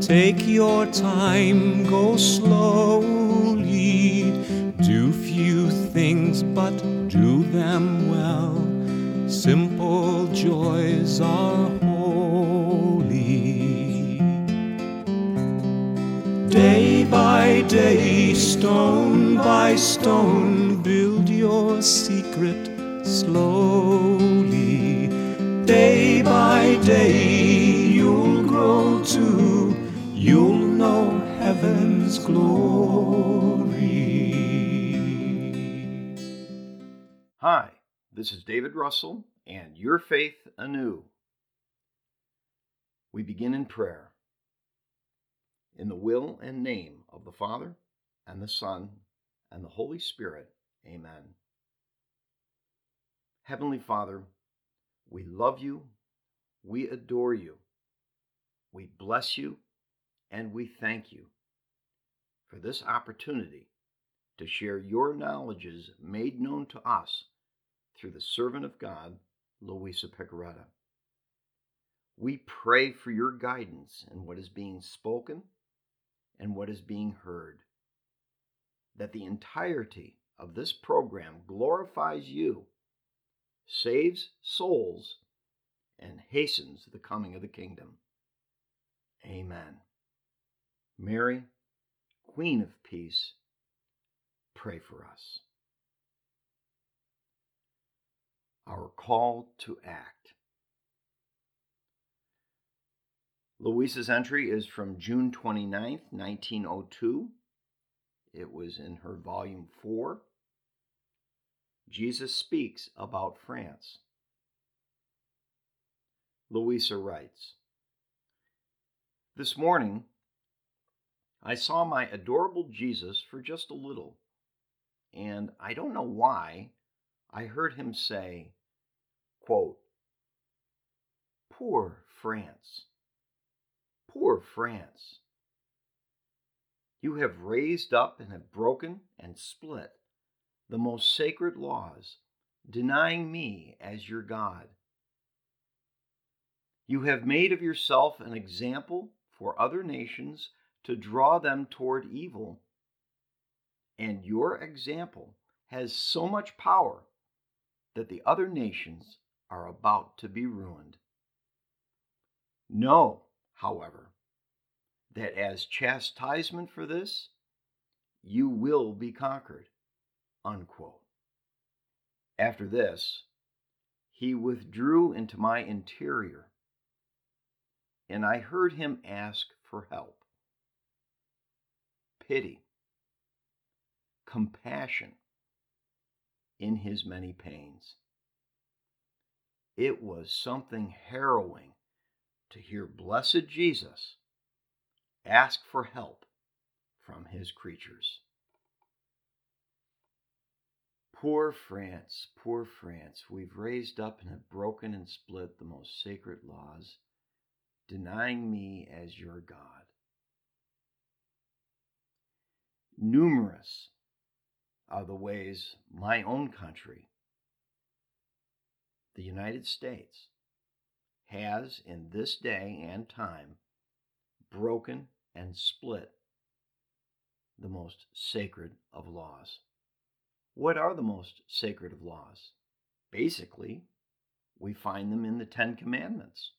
take your time, go slowly. Do few things, but do them well. Simple joys are holy. Day by day, stone by stone, build your secret slowly. Day by day, heaven's glory. Hi, this is David Russell and Your Faith Anew. We begin in prayer. In the will and name of the Father, and the Son, and the Holy Spirit. Amen. Heavenly Father, we love you, we adore you, we bless you, and we thank you for this opportunity to share your knowledges made known to us through the servant of God, Luisa Piccarreta. We pray for your guidance in what is being spoken and what is being heard, that the entirety of this program glorifies you, saves souls, and hastens the coming of the kingdom. Amen. Mary, Queen of Peace, pray for us. Our call to act. Luisa's entry is from June 29th, 1902. It was in her volume 4. Jesus speaks about France. Luisa writes This morning, I saw my adorable Jesus for just a little, and I don't know why I heard him say, quote, Poor France, poor France. You have raised up and have broken and split the most sacred laws, denying me as your God. You have made of yourself an example for other nations to draw them toward evil. And your example has so much power that the other nations are about to be ruined. Know, however, that as chastisement for this, you will be conquered. Unquote. After this, he withdrew into my interior, and I heard him ask for help, pity, compassion in his many pains. It was something harrowing to hear blessed Jesus ask for help from his creatures. Poor France, poor France, we've raised up and have broken and split the most sacred laws, denying me as your God. Numerous are the ways my own country, the United States, has in this day and time broken and split the most sacred of laws. What are the most sacred of laws? Basically, we find them in the Ten Commandments.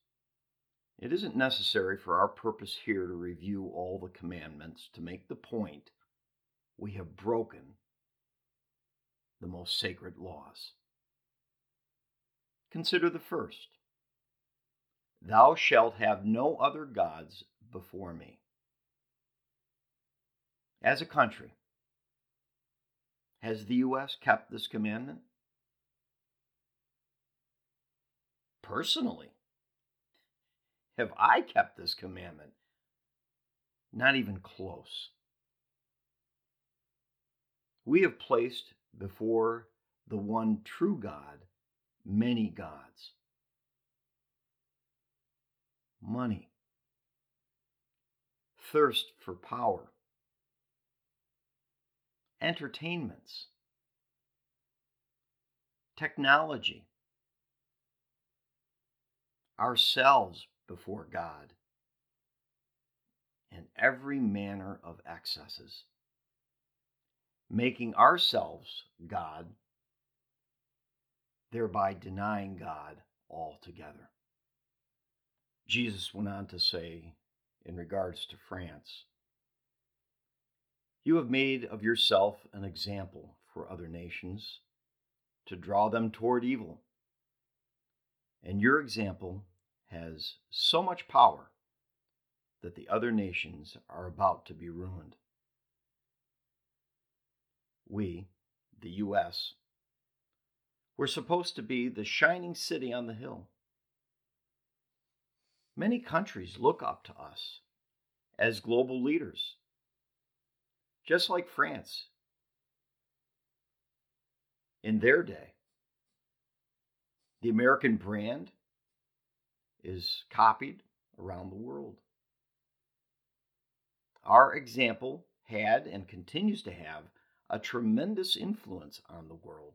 It isn't necessary for our purpose here to review all the commandments to make the point we have broken the most sacred laws. Consider the first Thou shalt have no other gods before me. As a country, has the U.S. kept this commandment? Personally, have I kept this commandment? Not even close. We have placed before the one true God many gods. Money, thirst for power, entertainments, technology, ourselves before God, and every manner of excesses, making ourselves God, thereby denying God altogether. Jesus went on to say, in regards to France, You have made of yourself an example for other nations to draw them toward evil. And your example has so much power that the other nations are about to be ruined. We, the U.S., were supposed to be the shining city on the hill. Many countries look up to us as global leaders, just like France in their day. The American brand is copied around the world. Our example had and continues to have a tremendous influence on the world.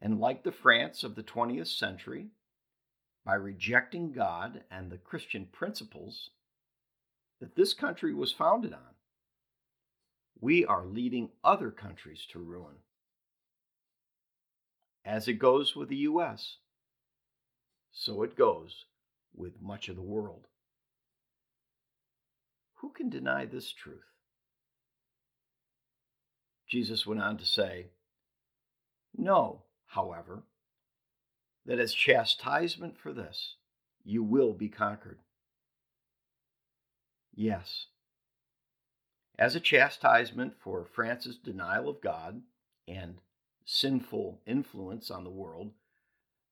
And like the France of the 20th century, by rejecting God and the Christian principles that this country was founded on, we are leading other countries to ruin. As it goes with the U.S., so it goes with much of the world. Who can deny this truth? Jesus went on to say, Know, however, that as chastisement for this, you will be conquered. Yes. As a chastisement for France's denial of God and sinful influence on the world,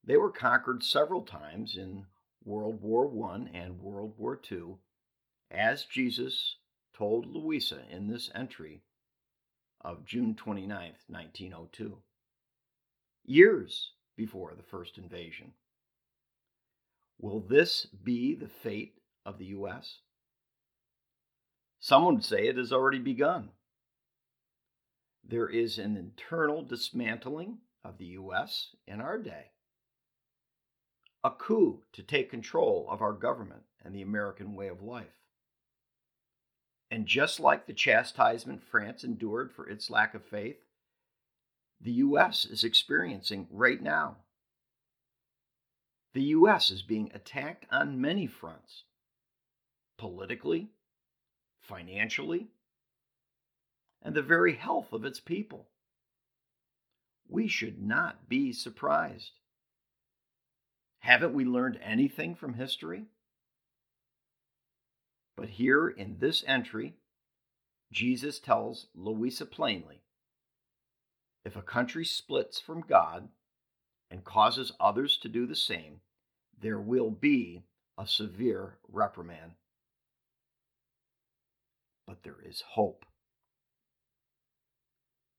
they were conquered several times in World War I and World War II, as Jesus told Luisa in this entry of June 29, 1902, years before the first invasion. Will this be the fate of the U.S.? Some would say it has already begun. There is an internal dismantling of the U.S. in our day a coup to take control of our government and the American way of life. And just like the chastisement France endured for its lack of faith, the U.S. is experiencing right now. The U.S. is being attacked on many fronts politically, financially, and the very health of its people. We should not be surprised. Haven't we learned anything from history? But here in this entry, Jesus tells Luisa plainly if a country splits from God and causes others to do the same, there will be a severe reprimand. But there is hope.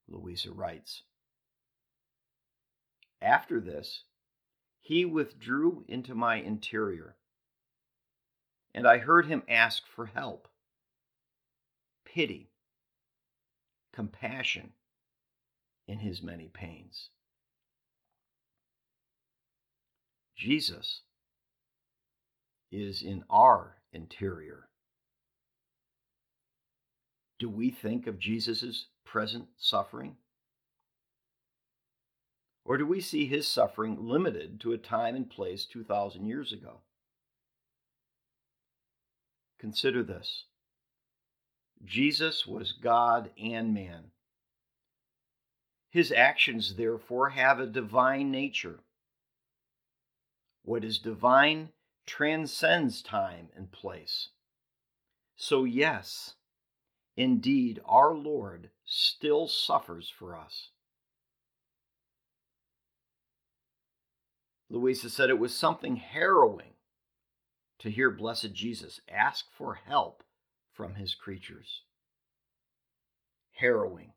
Luisa writes After this, he withdrew into my interior, and I heard him ask for help, pity, compassion in his many pains. Jesus is in our interior. Do we think of Jesus' present suffering? Or do we see his suffering limited to a time and place 2,000 years ago? Consider this Jesus was God and man. His actions, therefore, have a divine nature. What is divine transcends time and place. So, yes, indeed, our Lord still suffers for us. Luisa said it was something harrowing to hear blessed Jesus ask for help from his creatures. harrowing.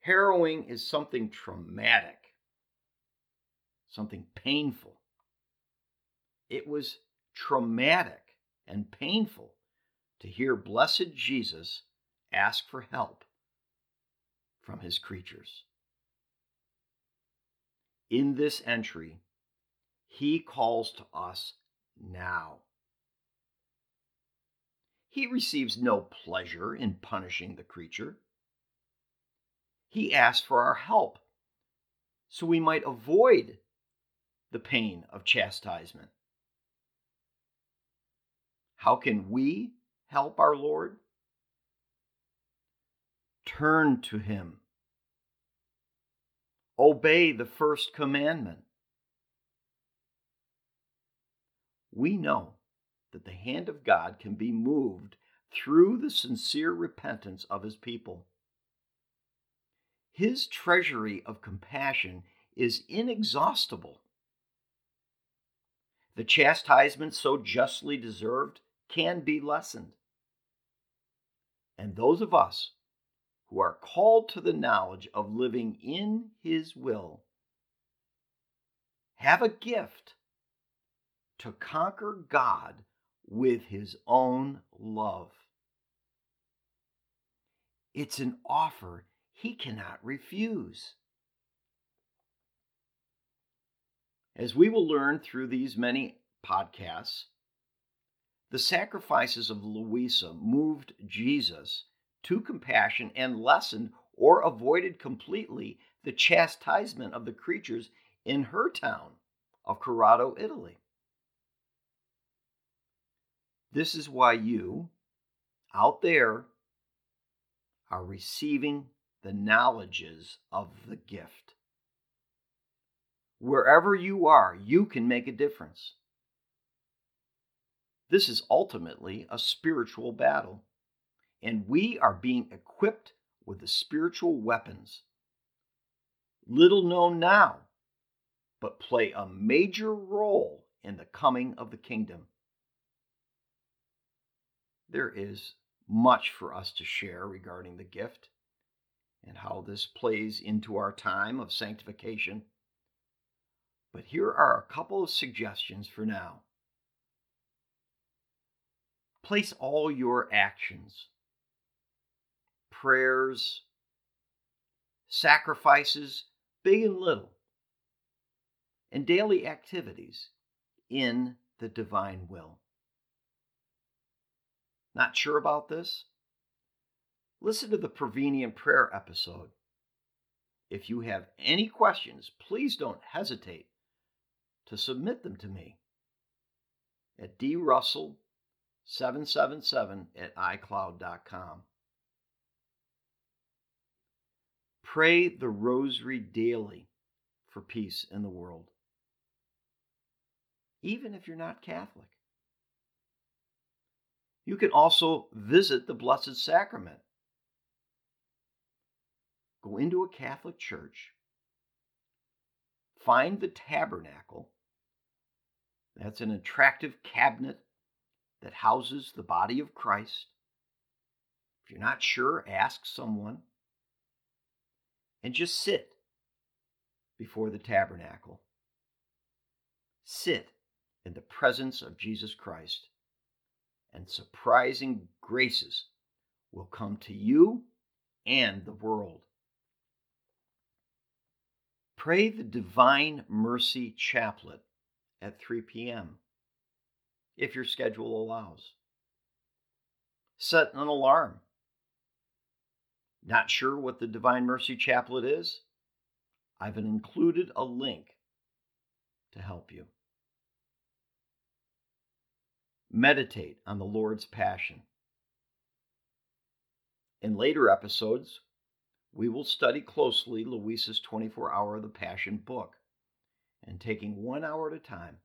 Harrowing is something traumatic, something painful. It was traumatic and painful to hear blessed Jesus ask for help from his creatures. In this entry, he calls to us now. He receives no pleasure in punishing the creature. He asks for our help so we might avoid the pain of chastisement. How can we help our Lord? Turn to Him. Obey the first commandment. We know that the hand of God can be moved through the sincere repentance of His people. His treasury of compassion is inexhaustible. The chastisement so justly deserved can be lessened. And those of us who are called to the knowledge of living in His will have a gift to conquer God with His own love. It's an offer He cannot refuse. As we will learn through these many podcasts, the sacrifices of Luisa moved Jesus to compassion and lessened or avoided completely the chastisement of the creatures in her town of Corato, Italy. This is why you, out there, are receiving the knowledges of the gift. Wherever you are, you can make a difference. This is ultimately a spiritual battle, and we are being equipped with the spiritual weapons. Little known now, but play a major role in the coming of the kingdom. There is much for us to share regarding the gift and how this plays into our time of sanctification. But here are a couple of suggestions for now. Place all your actions, prayers, sacrifices, big and little, and daily activities in the divine will. Not sure about this? Listen to the Prevenient Prayer episode. If you have any questions, please don't hesitate to submit them to me at drussell 777 at iCloud.com. Pray the rosary daily for peace in the world, even if you're not Catholic. You can also visit the Blessed Sacrament. Go into a Catholic church, find the tabernacle. That's an attractive cabinet that houses the body of Christ. If you're not sure, ask someone. And just sit before the tabernacle. Sit in the presence of Jesus Christ, and surprising graces will come to you and the world. Pray the Divine Mercy Chaplet at 3 p.m if your schedule allows. Set an alarm. Not sure what the Divine Mercy Chaplet is? I've included a link to help you. Meditate on the Lord's Passion. In later episodes, we will study closely Luisa's 24 Hour of the Passion book and taking one hour at a time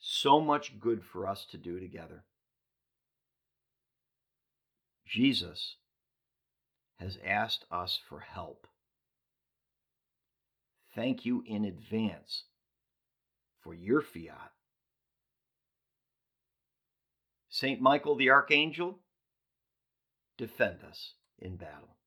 so much good for us to do together. Jesus has asked us for help. Thank you in advance for your fiat. St. Michael the Archangel, defend us in battle.